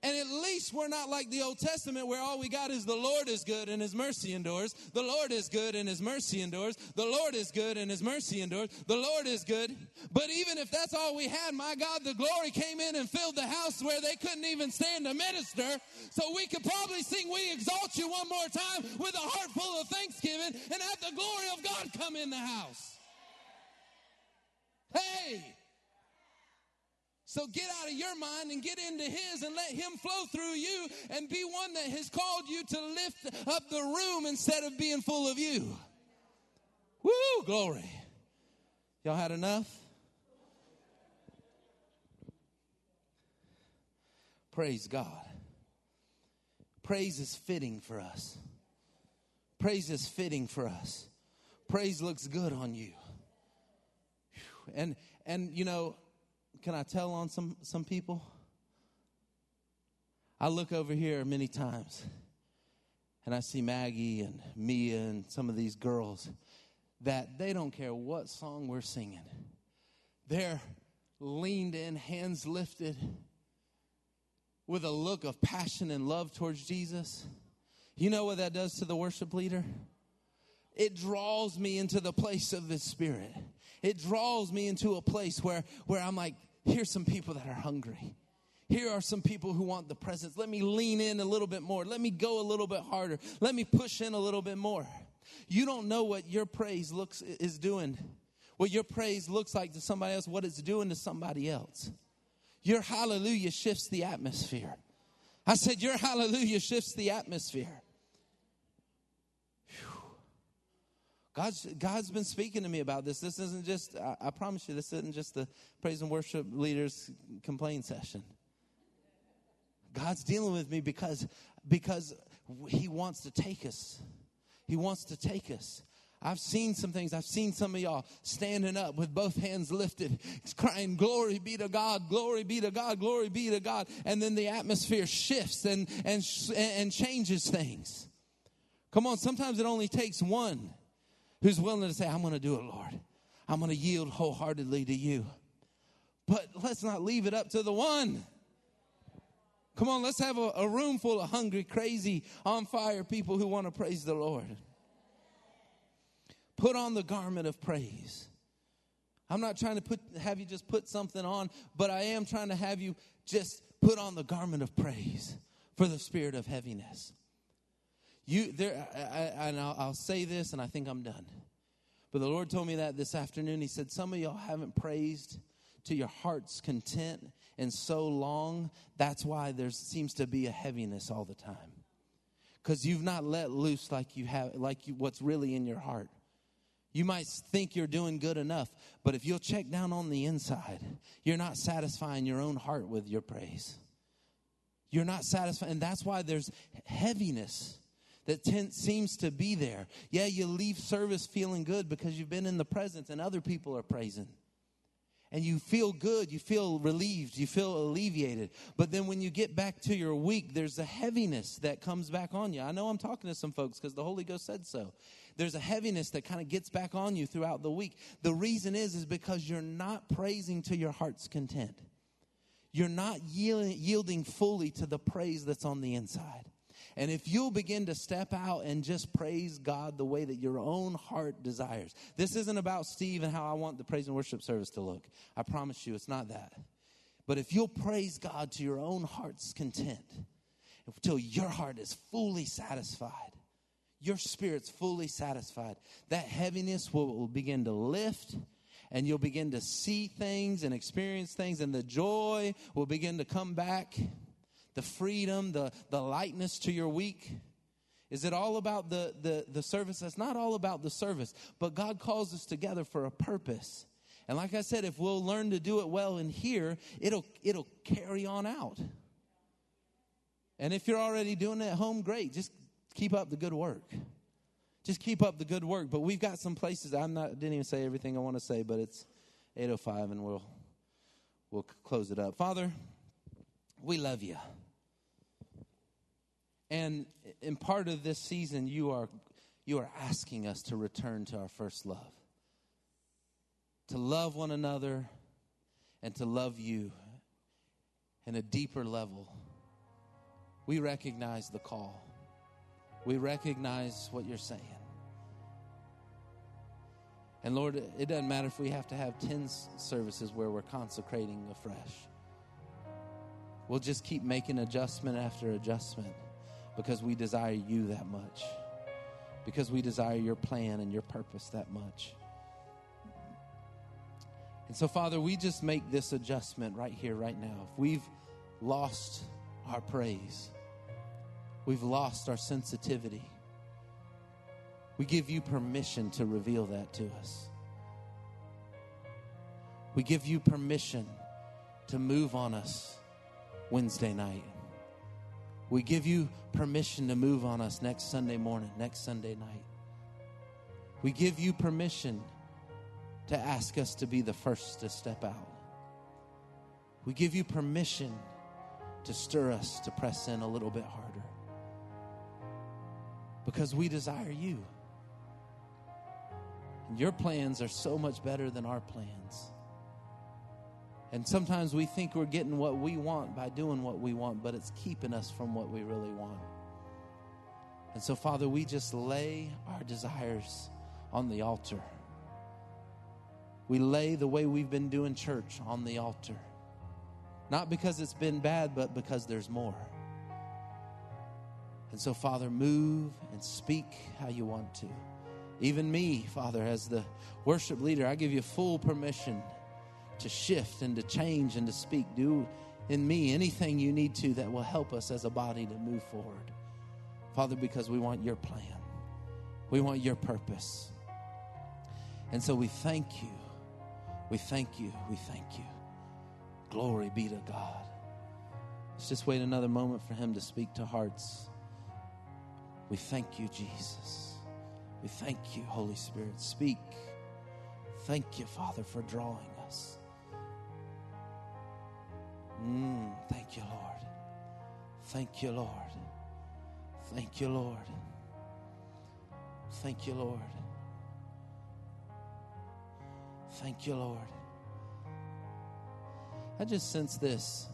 And at least we're not like the Old Testament where all we got is the Lord is good and his mercy endures. The Lord is good and his mercy endures. The Lord is good and his mercy endures. The Lord is good. But even if that's all we had, my God, the glory came in and filled the house where they couldn't even stand to minister. So we could probably sing We Exalt You one more time with a heart full of thanksgiving and have the glory of God come in the house. Hey! So get out of your mind and get into His and let Him flow through you and be one that has called you to lift up the room instead of being full of you. Woo, glory. Y'all had enough? Praise God. Praise is fitting for us. Praise is fitting for us. Praise looks good on you. And and you know, can I tell on some, some people? I look over here many times and I see Maggie and Mia and some of these girls that they don't care what song we're singing. They're leaned in, hands lifted, with a look of passion and love towards Jesus. You know what that does to the worship leader? It draws me into the place of the Spirit. It draws me into a place where, where I'm like, Here's some people that are hungry. Here are some people who want the presence. Let me lean in a little bit more. Let me go a little bit harder. Let me push in a little bit more. You don't know what your praise looks is doing. What your praise looks like to somebody else, what it's doing to somebody else. Your hallelujah shifts the atmosphere. I said, Your hallelujah shifts the atmosphere. God's, God's been speaking to me about this. This isn't just, I, I promise you, this isn't just the praise and worship leaders complain session. God's dealing with me because, because He wants to take us. He wants to take us. I've seen some things. I've seen some of y'all standing up with both hands lifted, crying, Glory be to God, glory be to God, glory be to God. And then the atmosphere shifts and, and, and changes things. Come on, sometimes it only takes one who's willing to say, I'm going to do it, Lord. I'm going to yield wholeheartedly to you. But let's not leave it up to the one. Come on, let's have a, a room full of hungry, crazy, on fire people who want to praise the Lord. Put on the garment of praise. I'm not trying to put have you just put something on, but I am trying to have you just put on the garment of praise for the spirit of heaviness. You there, I, I, and I'll, I'll say this, and I think I'm done. But the Lord told me that this afternoon. He said, Some of y'all haven't praised to your heart's content in so long. That's why there seems to be a heaviness all the time. Because you've not let loose like you have, like you, what's really in your heart. You might think you're doing good enough, but if you'll check down on the inside, you're not satisfying your own heart with your praise. You're not satisfied. And that's why there's heaviness that tent seems to be there. Yeah, you leave service feeling good because you've been in the presence and other people are praising. and you feel good, you feel relieved, you feel alleviated. But then when you get back to your week, there's a heaviness that comes back on you. I know I'm talking to some folks because the Holy Ghost said so. There's a heaviness that kind of gets back on you throughout the week. The reason is is because you're not praising to your heart's content. You're not yielding fully to the praise that's on the inside. And if you'll begin to step out and just praise God the way that your own heart desires, this isn't about Steve and how I want the praise and worship service to look. I promise you, it's not that. But if you'll praise God to your own heart's content, until your heart is fully satisfied, your spirit's fully satisfied, that heaviness will, will begin to lift and you'll begin to see things and experience things, and the joy will begin to come back the freedom, the, the lightness to your week? Is it all about the, the, the service? That's not all about the service, but God calls us together for a purpose. And like I said, if we'll learn to do it well in here, it'll, it'll carry on out. And if you're already doing it at home, great. Just keep up the good work. Just keep up the good work. But we've got some places. I'm not didn't even say everything I want to say, but it's 8:05, and we'll we'll close it up. Father, we love you. And in part of this season, you are, you are asking us to return to our first love, to love one another and to love you in a deeper level. We recognize the call, we recognize what you're saying. And Lord, it doesn't matter if we have to have 10 services where we're consecrating afresh. We'll just keep making adjustment after adjustment because we desire you that much, because we desire your plan and your purpose that much. And so, Father, we just make this adjustment right here, right now. If we've lost our praise, we've lost our sensitivity, we give you permission to reveal that to us. We give you permission to move on us Wednesday night. We give you permission to move on us next Sunday morning, next Sunday night. We give you permission to ask us to be the first to step out. We give you permission to stir us to press in a little bit harder because we desire you. And your plans are so much better than our plans. And sometimes we think we're getting what we want by doing what we want, but it's keeping us from what we really want. And so, Father, we just lay our desires on the altar. We lay the way we've been doing church on the altar. Not because it's been bad, but because there's more. And so, Father, move and speak how you want to. Even me, Father, as the worship leader, I give you full permission to shift and to change and to speak. Do in me anything you need to that will help us as a body to move forward. Father, because we want your plan, we want your purpose. And so we thank you. We thank you. We thank you. Glory be to God. Let's just wait another moment for Him to speak to hearts. We thank you, Jesus. We thank you, Holy Spirit. Speak. Thank you, Father, for drawing us. Mm, thank you, Lord. Thank you, Lord. Thank you, Lord. Thank you, Lord. Thank you, Lord. I just sense this.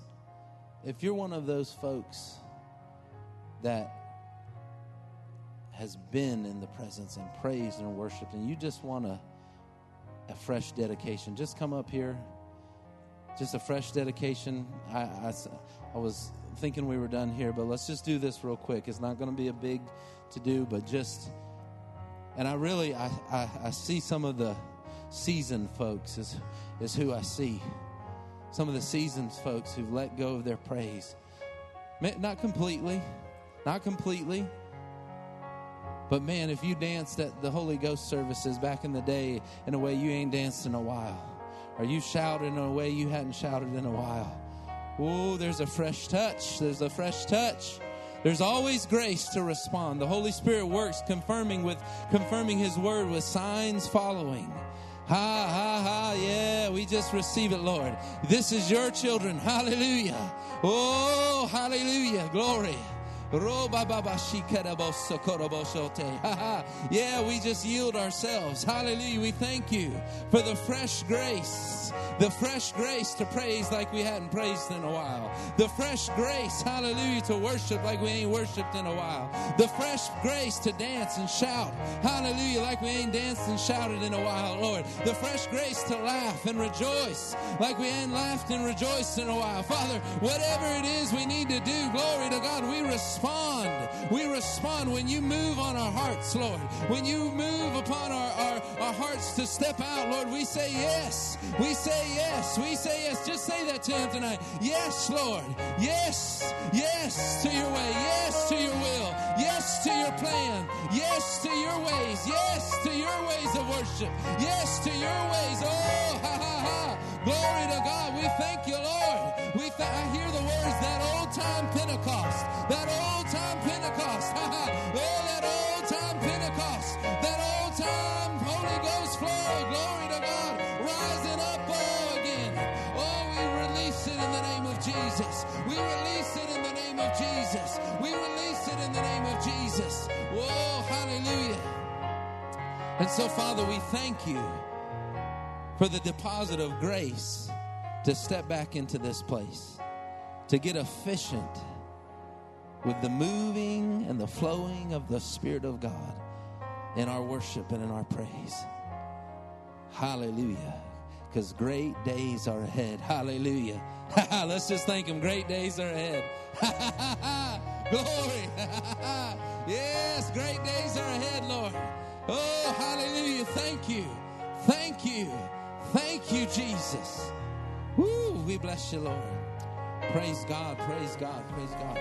If you're one of those folks that has been in the presence and praised and worshiped, and you just want a, a fresh dedication, just come up here just a fresh dedication. I, I, I, was thinking we were done here, but let's just do this real quick. It's not going to be a big to do, but just, and I really, I, I, I see some of the seasoned folks is, is who I see. Some of the seasoned folks who've let go of their praise. Not completely, not completely. But man, if you danced at the Holy Ghost services back in the day in a way you ain't danced in a while, are you shouting in a way you hadn't shouted in a while? Oh, there's a fresh touch. There's a fresh touch. There's always grace to respond. The Holy Spirit works confirming with confirming his word with signs following. Ha, ha, ha. Yeah, we just receive it, Lord. This is your children. Hallelujah. Oh, hallelujah. Glory. Yeah, we just yield ourselves. Hallelujah. We thank you for the fresh grace, the fresh grace to praise like we hadn't praised in a while, the fresh grace, hallelujah, to worship like we ain't worshiped in a while, the fresh grace to dance and shout, hallelujah, like we ain't danced and shouted in a while, Lord, the fresh grace to laugh and rejoice like we ain't laughed and rejoiced in a while. Father, whatever it is we need to do, glory to God, we respond. We respond when you move on our hearts, Lord. When you move upon our, our, our hearts to step out, Lord, we say yes. We say yes. We say yes. Just say that to Him tonight. Yes, Lord. Yes. Yes to your way. Yes to your will. Yes to your plan. Yes to your ways. Yes to your ways of worship. Yes to your ways. Oh, And so, Father, we thank you for the deposit of grace to step back into this place, to get efficient with the moving and the flowing of the Spirit of God in our worship and in our praise. Hallelujah. Because great days are ahead. Hallelujah. Let's just thank Him. Great days are ahead. Glory. yes, great days are ahead, Lord. Oh, hallelujah. Thank you. Thank you. Thank you, Jesus. Woo, we bless you, Lord. Praise God, praise God, praise God.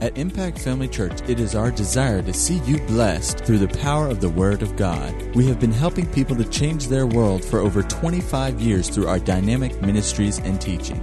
At Impact Family Church, it is our desire to see you blessed through the power of the Word of God. We have been helping people to change their world for over 25 years through our dynamic ministries and teaching.